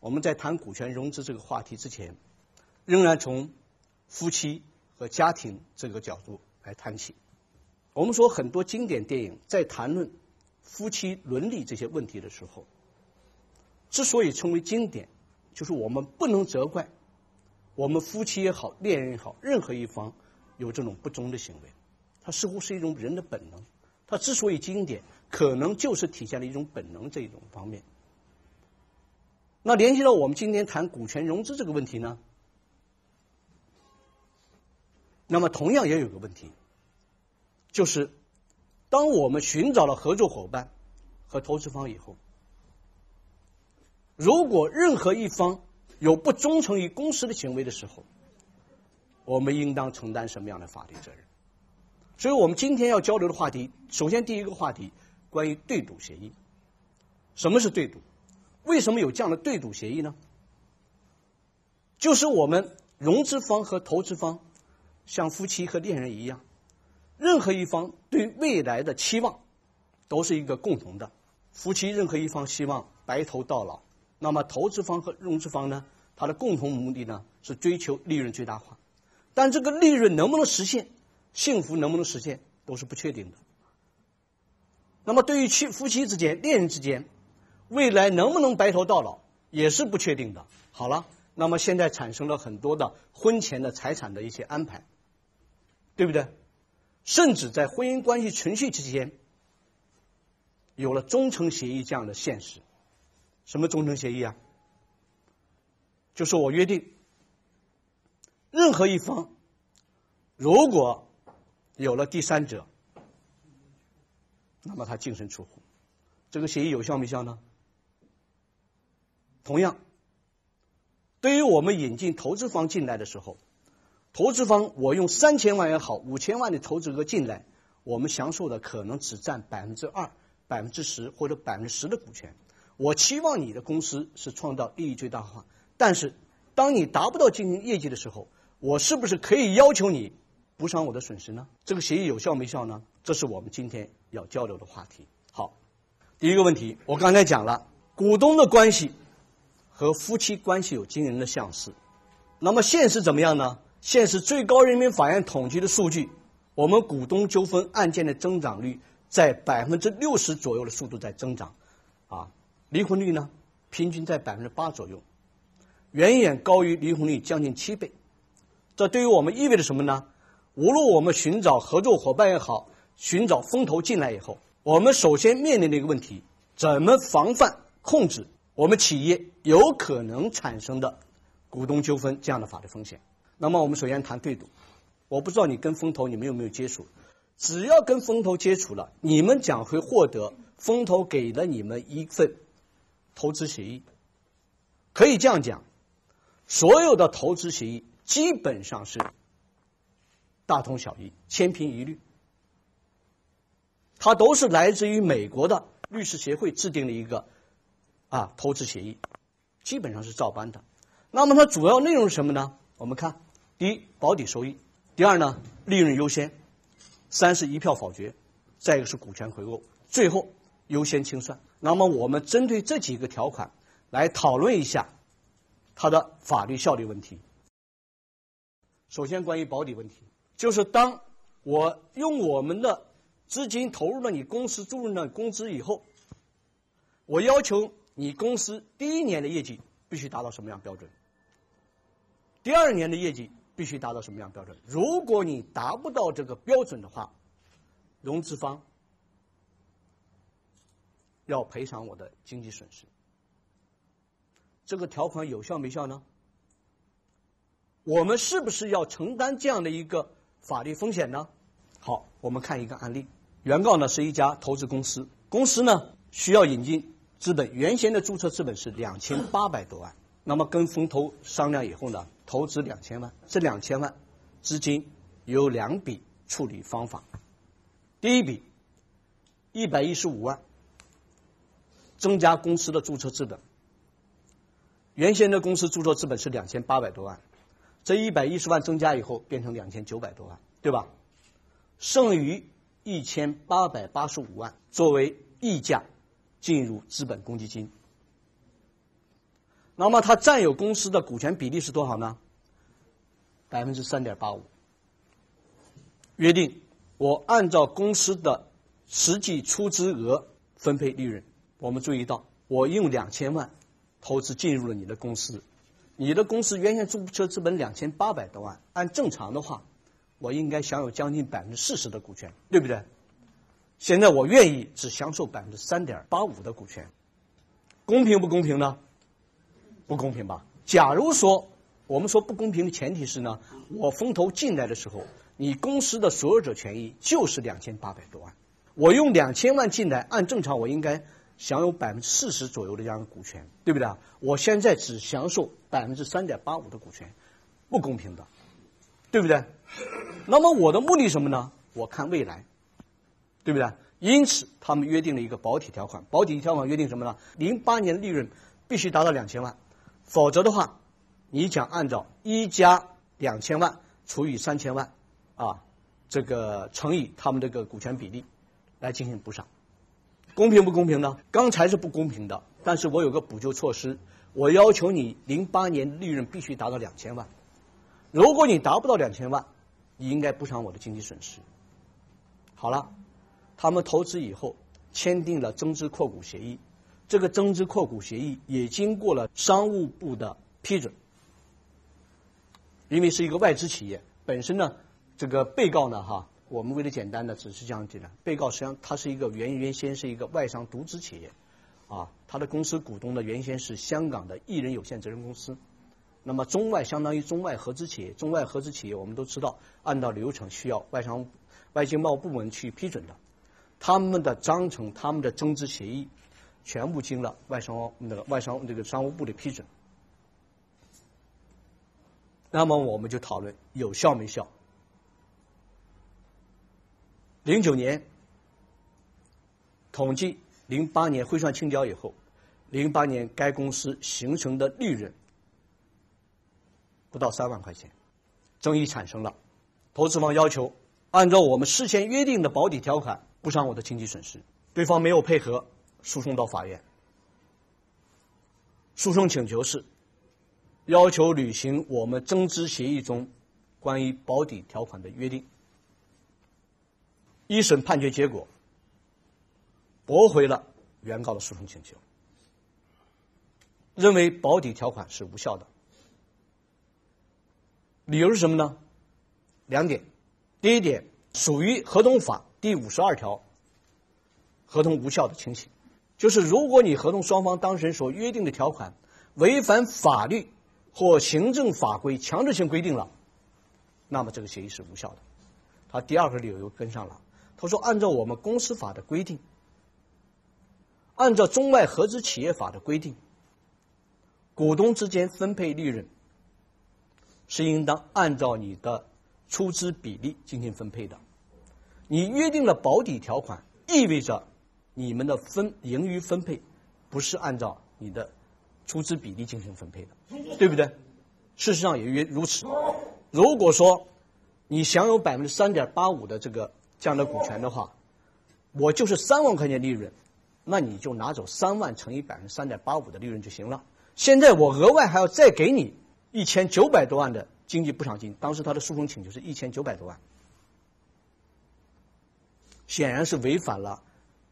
我们在谈股权融资这个话题之前，仍然从夫妻和家庭这个角度来谈起。我们说很多经典电影在谈论夫妻伦理这些问题的时候，之所以称为经典，就是我们不能责怪我们夫妻也好、恋人也好，任何一方有这种不忠的行为，它似乎是一种人的本能。它之所以经典，可能就是体现了一种本能这一种方面。那联系到我们今天谈股权融资这个问题呢，那么同样也有个问题，就是当我们寻找了合作伙伴和投资方以后，如果任何一方有不忠诚于公司的行为的时候，我们应当承担什么样的法律责任？所以我们今天要交流的话题，首先第一个话题关于对赌协议。什么是对赌？为什么有这样的对赌协议呢？就是我们融资方和投资方像夫妻和恋人一样，任何一方对未来的期望都是一个共同的。夫妻任何一方希望白头到老，那么投资方和融资方呢，它的共同目的呢是追求利润最大化。但这个利润能不能实现？幸福能不能实现都是不确定的。那么，对于妻夫妻之间、恋人之间，未来能不能白头到老也是不确定的。好了，那么现在产生了很多的婚前的财产的一些安排，对不对？甚至在婚姻关系存续期间，有了忠诚协议这样的现实。什么忠诚协议啊？就是我约定，任何一方如果有了第三者，那么他净身出户，这个协议有效没效呢？同样，对于我们引进投资方进来的时候，投资方我用三千万也好，五千万的投资额进来，我们享受的可能只占百分之二、百分之十或者百分之十的股权。我期望你的公司是创造利益最大化，但是当你达不到经营业绩的时候，我是不是可以要求你？补偿我的损失呢？这个协议有效没效呢？这是我们今天要交流的话题。好，第一个问题，我刚才讲了，股东的关系和夫妻关系有惊人的相似。那么现实怎么样呢？现实最高人民法院统计的数据，我们股东纠纷案件的增长率在百分之六十左右的速度在增长，啊，离婚率呢，平均在百分之八左右，远远高于离婚率将近七倍。这对于我们意味着什么呢？无论我们寻找合作伙伴也好，寻找风投进来以后，我们首先面临的一个问题：怎么防范控制我们企业有可能产生的股东纠纷这样的法律风险？那么，我们首先谈对赌。我不知道你跟风投你们有没有接触？只要跟风投接触了，你们将会获得风投给了你们一份投资协议。可以这样讲，所有的投资协议基本上是。大同小异，千篇一律。它都是来自于美国的律师协会制定的一个啊投资协议，基本上是照搬的。那么它主要内容是什么呢？我们看，第一，保底收益；第二呢，利润优先；三是一票否决；再一个是股权回购；最后优先清算。那么我们针对这几个条款来讨论一下它的法律效力问题。首先，关于保底问题。就是当我用我们的资金投入了你公司注入了工资以后，我要求你公司第一年的业绩必须达到什么样标准？第二年的业绩必须达到什么样标准？如果你达不到这个标准的话，融资方要赔偿我的经济损失。这个条款有效没效呢？我们是不是要承担这样的一个？法律风险呢？好，我们看一个案例。原告呢是一家投资公司，公司呢需要引进资本原先的注册资本是两千八百多万，那么跟风投商量以后呢，投资两千万，这两千万资金有两笔处理方法，第一笔一百一十五万增加公司的注册资本，原先的公司注册资本是两千八百多万，这一百一十万增加以后变成两千九百多万，对吧？剩余一千八百八十五万作为溢价进入资本公积金。那么他占有公司的股权比例是多少呢？百分之三点八五。约定我按照公司的实际出资额分配利润。我们注意到，我用两千万投资进入了你的公司，你的公司原先注册资本两千八百多万，按正常的话。我应该享有将近百分之四十的股权，对不对？现在我愿意只享受百分之三点八五的股权，公平不公平呢？不公平吧？假如说我们说不公平的前提是呢，我风投进来的时候，你公司的所有者权益就是两千八百多万，我用两千万进来，按正常我应该享有百分之四十左右的这样的股权，对不对？我现在只享受百分之三点八五的股权，不公平的。对不对？那么我的目的什么呢？我看未来，对不对？因此，他们约定了一个保底条款。保底条款约定什么呢？零八年利润必须达到两千万，否则的话，你将按照一加两千万除以三千万，啊，这个乘以他们这个股权比例来进行补偿，公平不公平呢？刚才是不公平的，但是我有个补救措施，我要求你零八年利润必须达到两千万。如果你达不到两千万，你应该补偿我的经济损失。好了，他们投资以后签订了增资扩股协议，这个增资扩股协议也经过了商务部的批准。因为是一个外资企业，本身呢，这个被告呢，哈，我们为了简单的只是这样简单，被告实际上他是一个原原先是一个外商独资企业，啊，他的公司股东呢原先是香港的艺人有限责任公司。那么中外相当于中外合资企业，中外合资企业我们都知道，按照流程需要外商外经贸部门去批准的。他们的章程、他们的增资协议，全部经了外商那个外商这个商务部的批准。那么我们就讨论有效没效。零九年统计，零八年汇算清缴以后，零八年该公司形成的利润。不到三万块钱，争议产生了，投资方要求按照我们事先约定的保底条款补偿我的经济损失，对方没有配合，诉讼到法院。诉讼请求是要求履行我们增资协议中关于保底条款的约定。一审判决结果驳回了原告的诉讼请求，认为保底条款是无效的。理由是什么呢？两点，第一点属于合同法第五十二条，合同无效的情形，就是如果你合同双方当事人所约定的条款违反法律或行政法规强制性规定了，那么这个协议是无效的。他第二个理由又跟上了，他说按照我们公司法的规定，按照中外合资企业法的规定，股东之间分配利润。是应当按照你的出资比例进行分配的。你约定了保底条款，意味着你们的分盈余分配不是按照你的出资比例进行分配的，对不对？事实上也约如此。如果说你享有百分之三点八五的这个这样的股权的话，我就是三万块钱利润，那你就拿走三万乘以百分之三点八五的利润就行了。现在我额外还要再给你。一千九百多万的经济补偿金，当时他的诉讼请求是一千九百多万，显然是违反了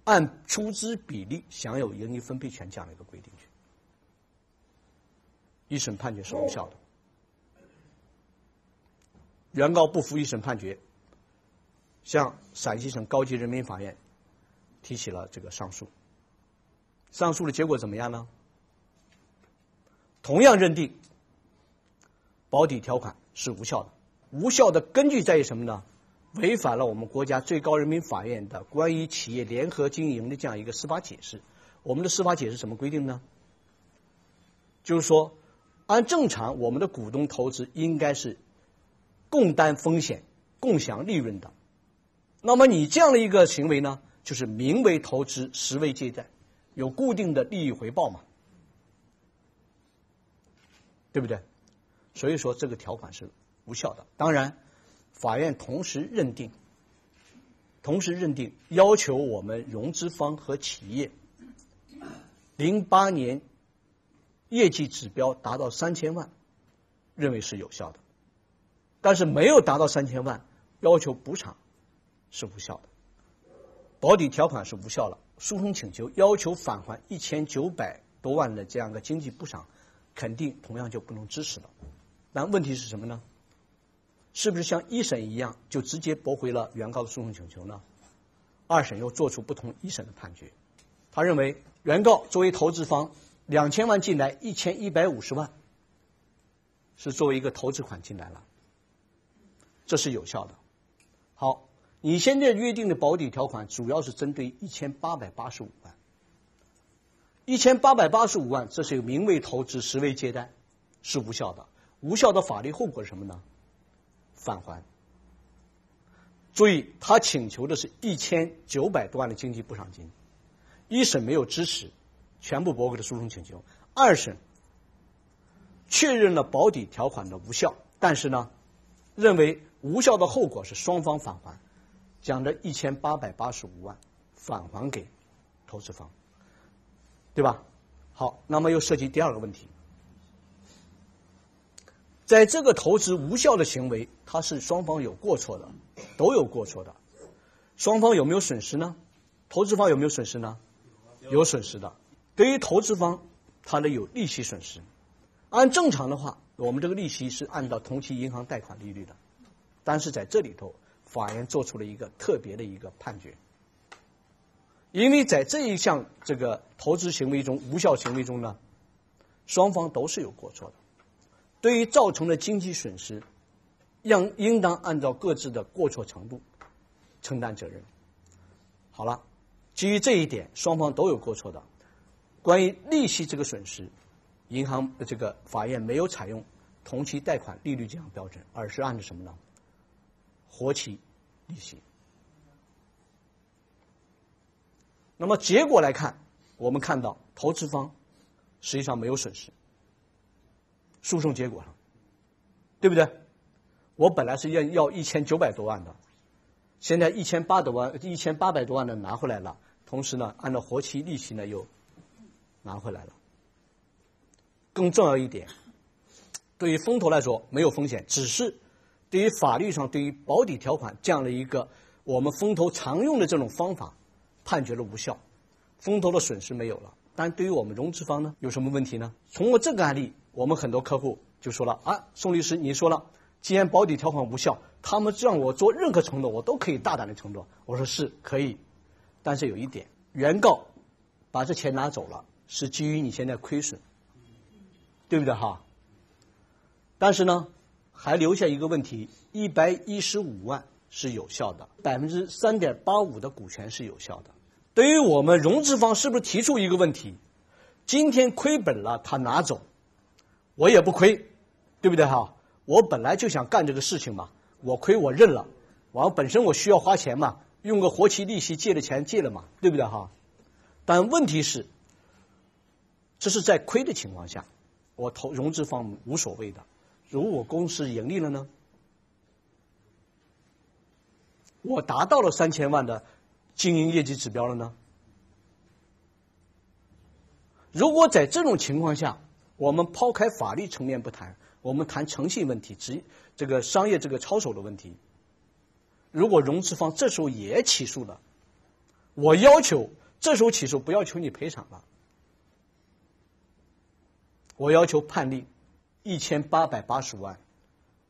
按出资比例享有盈余分配权这样的一个规定。一审判决是无效的，原告不服一审判决，向陕西省高级人民法院提起了这个上诉。上诉的结果怎么样呢？同样认定。保底条款是无效的，无效的根据在于什么呢？违反了我们国家最高人民法院的关于企业联合经营的这样一个司法解释。我们的司法解释怎么规定呢？就是说，按正常，我们的股东投资应该是共担风险、共享利润的。那么你这样的一个行为呢，就是名为投资，实为借贷，有固定的利益回报嘛？对不对？所以说这个条款是无效的。当然，法院同时认定，同时认定要求我们融资方和企业零八年业绩指标达到三千万，认为是有效的。但是没有达到三千万，要求补偿是无效的，保底条款是无效了。诉讼请求要求返还一千九百多万的这样的经济补偿。肯定同样就不能支持了，但问题是什么呢？是不是像一审一样就直接驳回了原告的诉讼请求呢？二审又做出不同一审的判决，他认为原告作为投资方，两千万进来一千一百五十万，是作为一个投资款进来了，这是有效的。好，你现在约定的保底条款主要是针对一千八百八十五万。一千八百八十五万，这是名为投资，实为借贷，是无效的。无效的法律后果是什么呢？返还。注意，他请求的是一千九百多万的经济补偿金，一审没有支持，全部驳回了诉讼请求。二审确认了保底条款的无效，但是呢，认为无效的后果是双方返还，将这一千八百八十五万返还给投资方。对吧？好，那么又涉及第二个问题，在这个投资无效的行为，它是双方有过错的，都有过错的，双方有没有损失呢？投资方有没有损失呢？有损失的。对于投资方，他的有利息损失。按正常的话，我们这个利息是按照同期银行贷款利率的，但是在这里头，法院做出了一个特别的一个判决。因为在这一项这个投资行为中，无效行为中呢，双方都是有过错的。对于造成的经济损失，应应当按照各自的过错程度承担责任。好了，基于这一点，双方都有过错的。关于利息这个损失，银行这个法院没有采用同期贷款利率这样标准，而是按照什么呢？活期利息。那么结果来看，我们看到投资方实际上没有损失。诉讼结果上，对不对？我本来是要要一千九百多万的，现在一千八多万、一千八百多万的拿回来了，同时呢，按照活期利息呢又拿回来了。更重要一点，对于风投来说没有风险，只是对于法律上对于保底条款这样的一个我们风投常用的这种方法。判决了无效，风投的损失没有了，但对于我们融资方呢，有什么问题呢？通过这个案例，我们很多客户就说了啊，宋律师，你说了，既然保底条款无效，他们让我做任何承诺，我都可以大胆的承诺。我说是可以，但是有一点，原告把这钱拿走了，是基于你现在亏损，对不对哈？但是呢，还留下一个问题，一百一十五万是有效的，百分之三点八五的股权是有效的。对于我们融资方，是不是提出一个问题？今天亏本了，他拿走，我也不亏，对不对哈？我本来就想干这个事情嘛，我亏我认了，完本身我需要花钱嘛，用个活期利息借的钱借了嘛，对不对哈？但问题是，这是在亏的情况下，我投融资方无所谓的。如果公司盈利了呢？我达到了三千万的。经营业绩指标了呢？如果在这种情况下，我们抛开法律层面不谈，我们谈诚信问题、职这个商业这个操守的问题。如果融资方这时候也起诉了，我要求这时候起诉不要求你赔偿了，我要求判令一千八百八十万，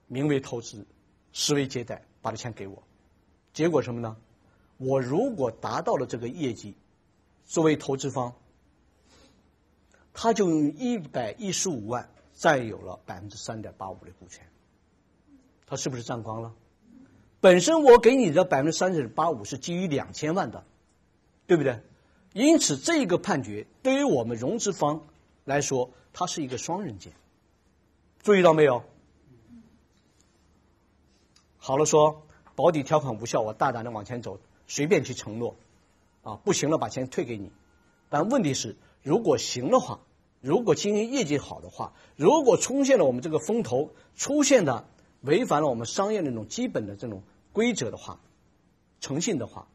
名为投资，实为借贷，把这钱给我。结果什么呢？我如果达到了这个业绩，作为投资方，他就用一百一十五万占有了百分之三点八五的股权，他是不是占光了？本身我给你的百分之三点八五是基于两千万的，对不对？因此，这个判决对于我们融资方来说，它是一个双刃剑。注意到没有？好了，说保底条款无效，我大胆的往前走，随便去承诺，啊，不行了把钱退给你。但问题是，如果行的话，如果经营业绩好的话，如果出现了我们这个风投出现的违反了我们商业那种基本的这种规则的话，诚信的话，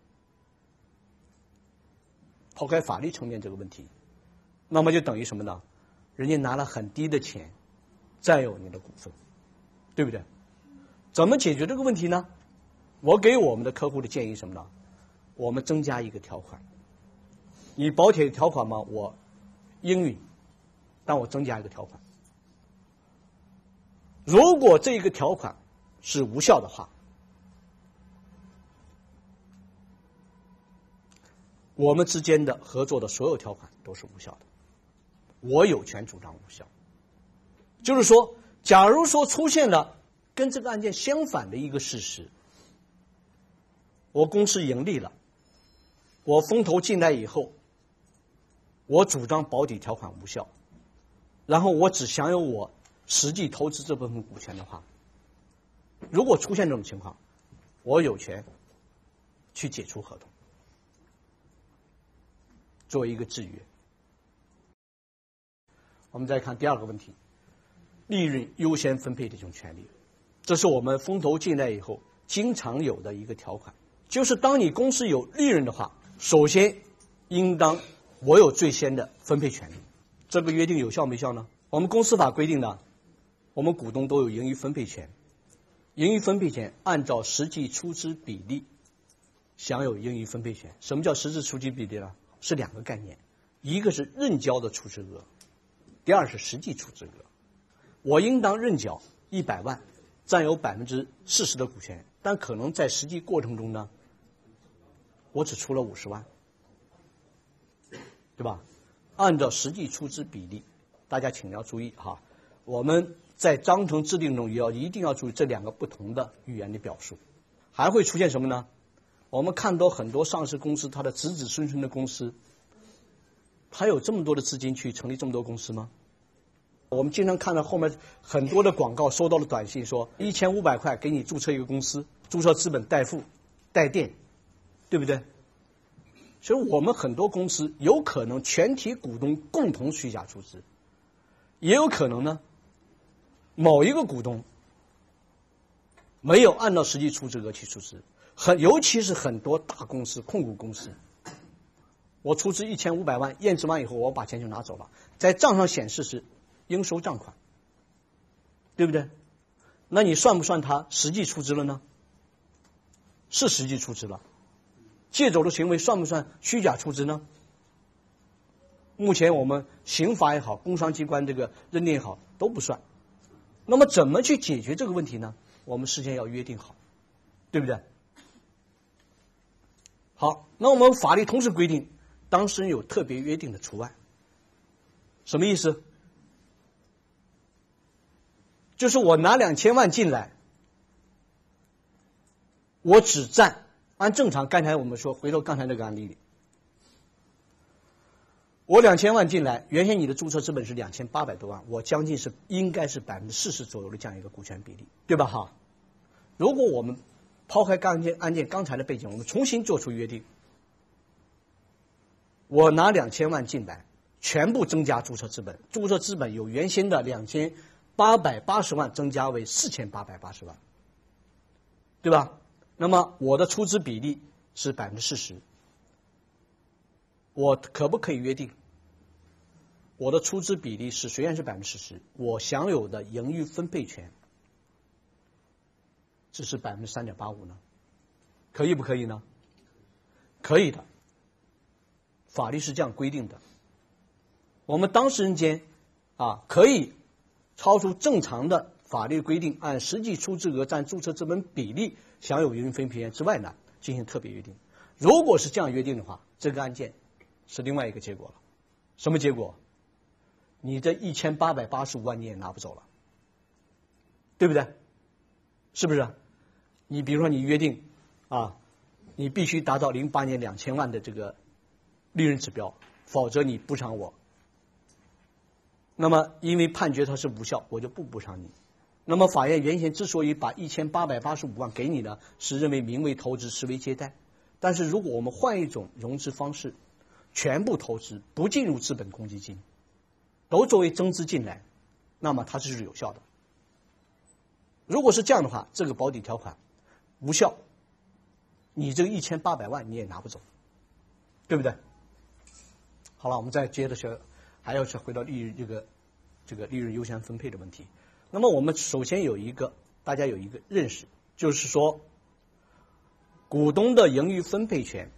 抛开法律层面这个问题，那么就等于什么呢？人家拿了很低的钱，占有你的股份，对不对？怎么解决这个问题呢？我给我们的客户的建议什么呢？我们增加一个条款，你保铁条款吗？我应允，但我增加一个条款，如果这一个条款是无效的话，我们之间的合作的所有条款都是无效的，我有权主张无效。就是说，假如说出现了。跟这个案件相反的一个事实，我公司盈利了，我风投进来以后，我主张保底条款无效，然后我只享有我实际投资这部分股权的话，如果出现这种情况，我有权去解除合同，作为一个制约。我们再看第二个问题，利润优先分配的这种权利。这是我们风投进来以后经常有的一个条款，就是当你公司有利润的话，首先应当我有最先的分配权利。这个约定有效没效呢？我们公司法规定的，我们股东都有盈余分配权，盈余分配权按照实际出资比例享有盈余分配权。什么叫实质出资比例呢？是两个概念，一个是认缴的出资额，第二是实际出资额。我应当认缴一百万。占有百分之四十的股权，但可能在实际过程中呢，我只出了五十万，对吧？按照实际出资比例，大家请要注意哈，我们在章程制定中也要一定要注意这两个不同的语言的表述。还会出现什么呢？我们看到很多上市公司，它的子子孙孙的公司，它有这么多的资金去成立这么多公司吗？我们经常看到后面很多的广告，收到了短信说一千五百块给你注册一个公司，注册资本代付、代垫，对不对？所以我们很多公司有可能全体股东共同虚假出资，也有可能呢，某一个股东没有按照实际出资额去出资，很尤其是很多大公司、控股公司，我出资一千五百万，验证完以后我把钱就拿走了，在账上显示是。应收账款，对不对？那你算不算他实际出资了呢？是实际出资了，借走的行为算不算虚假出资呢？目前我们刑法也好，工商机关这个认定也好都不算。那么怎么去解决这个问题呢？我们事先要约定好，对不对？好，那我们法律同时规定，当事人有特别约定的除外，什么意思？就是我拿两千万进来，我只占按正常。刚才我们说，回头刚才那个案例里，我两千万进来，原先你的注册资本是两千八百多万，我将近是应该是百分之四十左右的这样一个股权比例，对吧？哈，如果我们抛开案件案件刚才的背景，我们重新做出约定，我拿两千万进来，全部增加注册资本，注册资本由原先的两千。八百八十万增加为四千八百八十万，对吧？那么我的出资比例是百分之四十，我可不可以约定，我的出资比例是虽然是百分之四十，我享有的盈余分配权只是百分之三点八五呢？可以不可以呢？可以的，法律是这样规定的。我们当事人间啊可以。超出正常的法律规定，按实际出资额占注册资本比例享有盈余分配权之外呢，进行特别约定。如果是这样约定的话，这个案件是另外一个结果了。什么结果？你这一千八百八十五万你也拿不走了，对不对？是不是？你比如说你约定啊，你必须达到零八年两千万的这个利润指标，否则你补偿我。那么因为判决它是无效，我就不补偿你。那么法院原先之所以把一千八百八十五万给你呢，是认为名为投资，实为借贷。但是如果我们换一种融资方式，全部投资不进入资本公积金，都作为增资进来，那么它就是有效的。如果是这样的话，这个保底条款无效，你这个一千八百万你也拿不走，对不对？好了，我们再接着学，还要去回到利润这个这个利润优先分配的问题。那么我们首先有一个大家有一个认识，就是说。股东的盈余分配权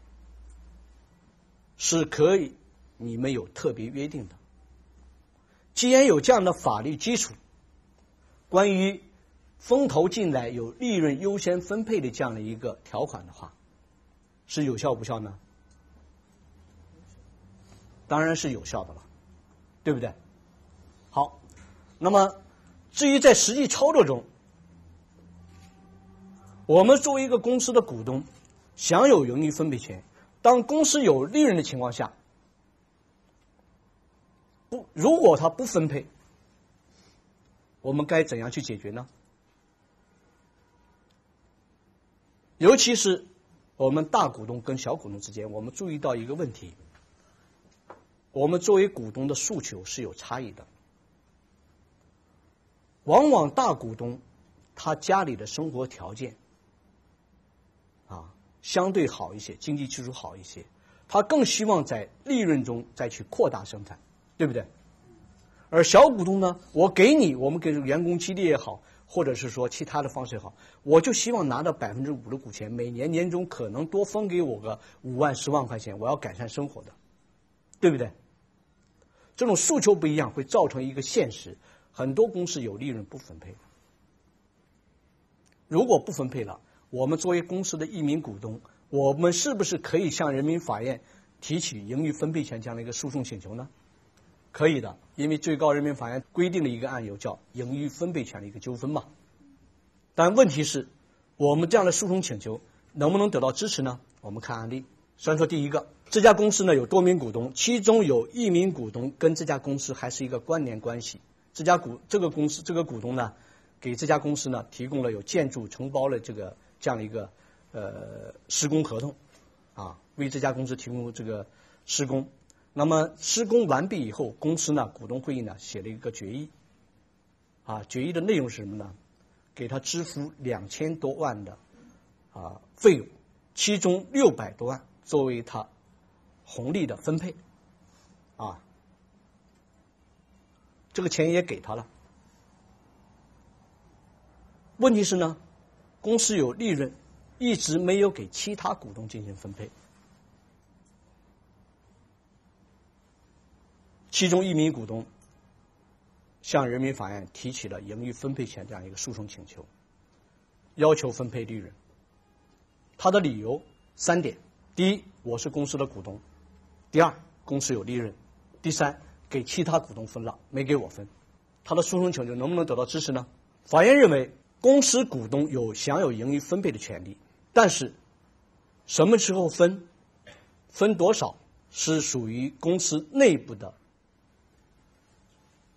是可以，你们有特别约定的。既然有这样的法律基础，关于风投进来有利润优先分配的这样的一个条款的话，是有效无效呢？当然是有效的了，对不对？好，那么至于在实际操作中，我们作为一个公司的股东，享有盈余分配权。当公司有利润的情况下，不，如果他不分配，我们该怎样去解决呢？尤其是我们大股东跟小股东之间，我们注意到一个问题：我们作为股东的诉求是有差异的。往往大股东他家里的生活条件。啊相对好一些，经济基础好一些，他更希望在利润中再去扩大生产，对不对？而小股东呢，我给你，我们给员工激励也好，或者是说其他的方式也好，我就希望拿到百分之五的股权，每年年终可能多分给我个五万、十万块钱，我要改善生活的，对不对？这种诉求不一样，会造成一个现实：很多公司有利润不分配，如果不分配了。我们作为公司的一名股东，我们是不是可以向人民法院提起盈余分配权这样的一个诉讼请求呢？可以的，因为最高人民法院规定了一个案由叫盈余分配权的一个纠纷嘛。但问题是，我们这样的诉讼请求能不能得到支持呢？我们看案例。先说第一个，这家公司呢有多名股东，其中有一名股东跟这家公司还是一个关联关系。这家股这个公司这个股东呢，给这家公司呢提供了有建筑承包的这个。这样一个呃施工合同，啊，为这家公司提供这个施工。那么施工完毕以后，公司呢股东会议呢写了一个决议，啊，决议的内容是什么呢？给他支付两千多万的啊费用，其中六百多万作为他红利的分配，啊，这个钱也给他了。问题是呢？公司有利润，一直没有给其他股东进行分配。其中一名股东向人民法院提起了盈余分配权这样一个诉讼请求，要求分配利润。他的理由三点：第一，我是公司的股东；第二，公司有利润；第三，给其他股东分了，没给我分。他的诉讼请求能不能得到支持呢？法院认为。公司股东有享有盈余分配的权利，但是什么时候分、分多少是属于公司内部的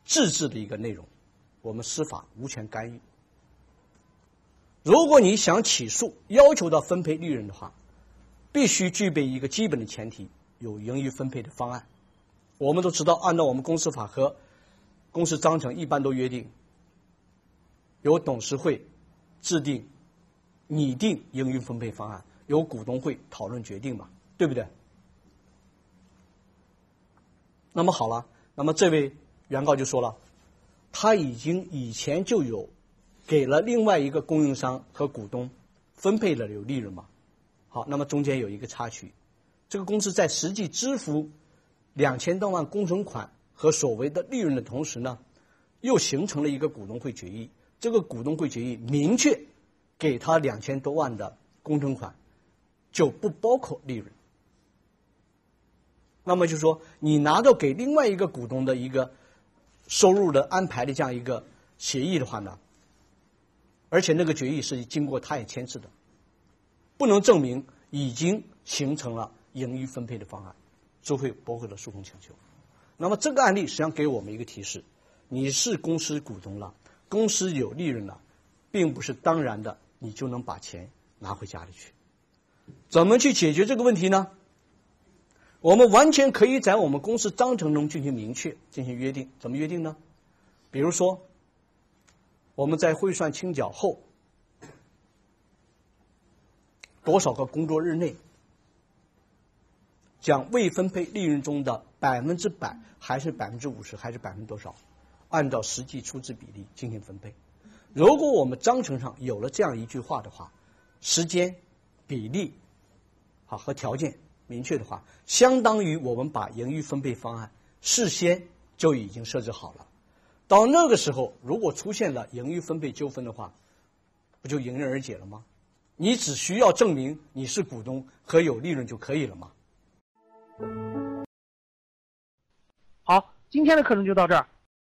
自治的一个内容，我们司法无权干预。如果你想起诉要求到分配利润的话，必须具备一个基本的前提，有盈余分配的方案。我们都知道，按照我们公司法和公司章程，一般都约定。由董事会制定、拟定盈余分配方案，由股东会讨论决定嘛，对不对？那么好了，那么这位原告就说了，他已经以前就有给了另外一个供应商和股东分配了有利润嘛。好，那么中间有一个插曲，这个公司在实际支付两千多万工程款和所谓的利润的同时呢，又形成了一个股东会决议。这个股东会决议明确给他两千多万的工程款，就不包括利润。那么就说你拿到给另外一个股东的一个收入的安排的这样一个协议的话呢，而且那个决议是经过他也签字的，不能证明已经形成了盈余分配的方案。就会驳回了诉讼请求。那么这个案例实际上给我们一个提示：你是公司股东了，公司有利润了，并不是当然的你就能把钱拿回家里去。怎么去解决这个问题呢？我们完全可以在我们公司章程中进行明确、进行约定。怎么约定呢？比如说，我们在汇算清缴后多少个工作日内，将未分配利润中的百分之百，还是百分之五十，还是百分之多少，按照实际出资比例进行分配。如果我们章程上有了这样一句话的话，时间、比例，好和条件。明确的话，相当于我们把盈余分配方案事先就已经设置好了。到那个时候，如果出现了盈余分配纠纷的话，不就迎刃而解了吗？你只需要证明你是股东和有利润就可以了吗？好，今天的课程就到这儿。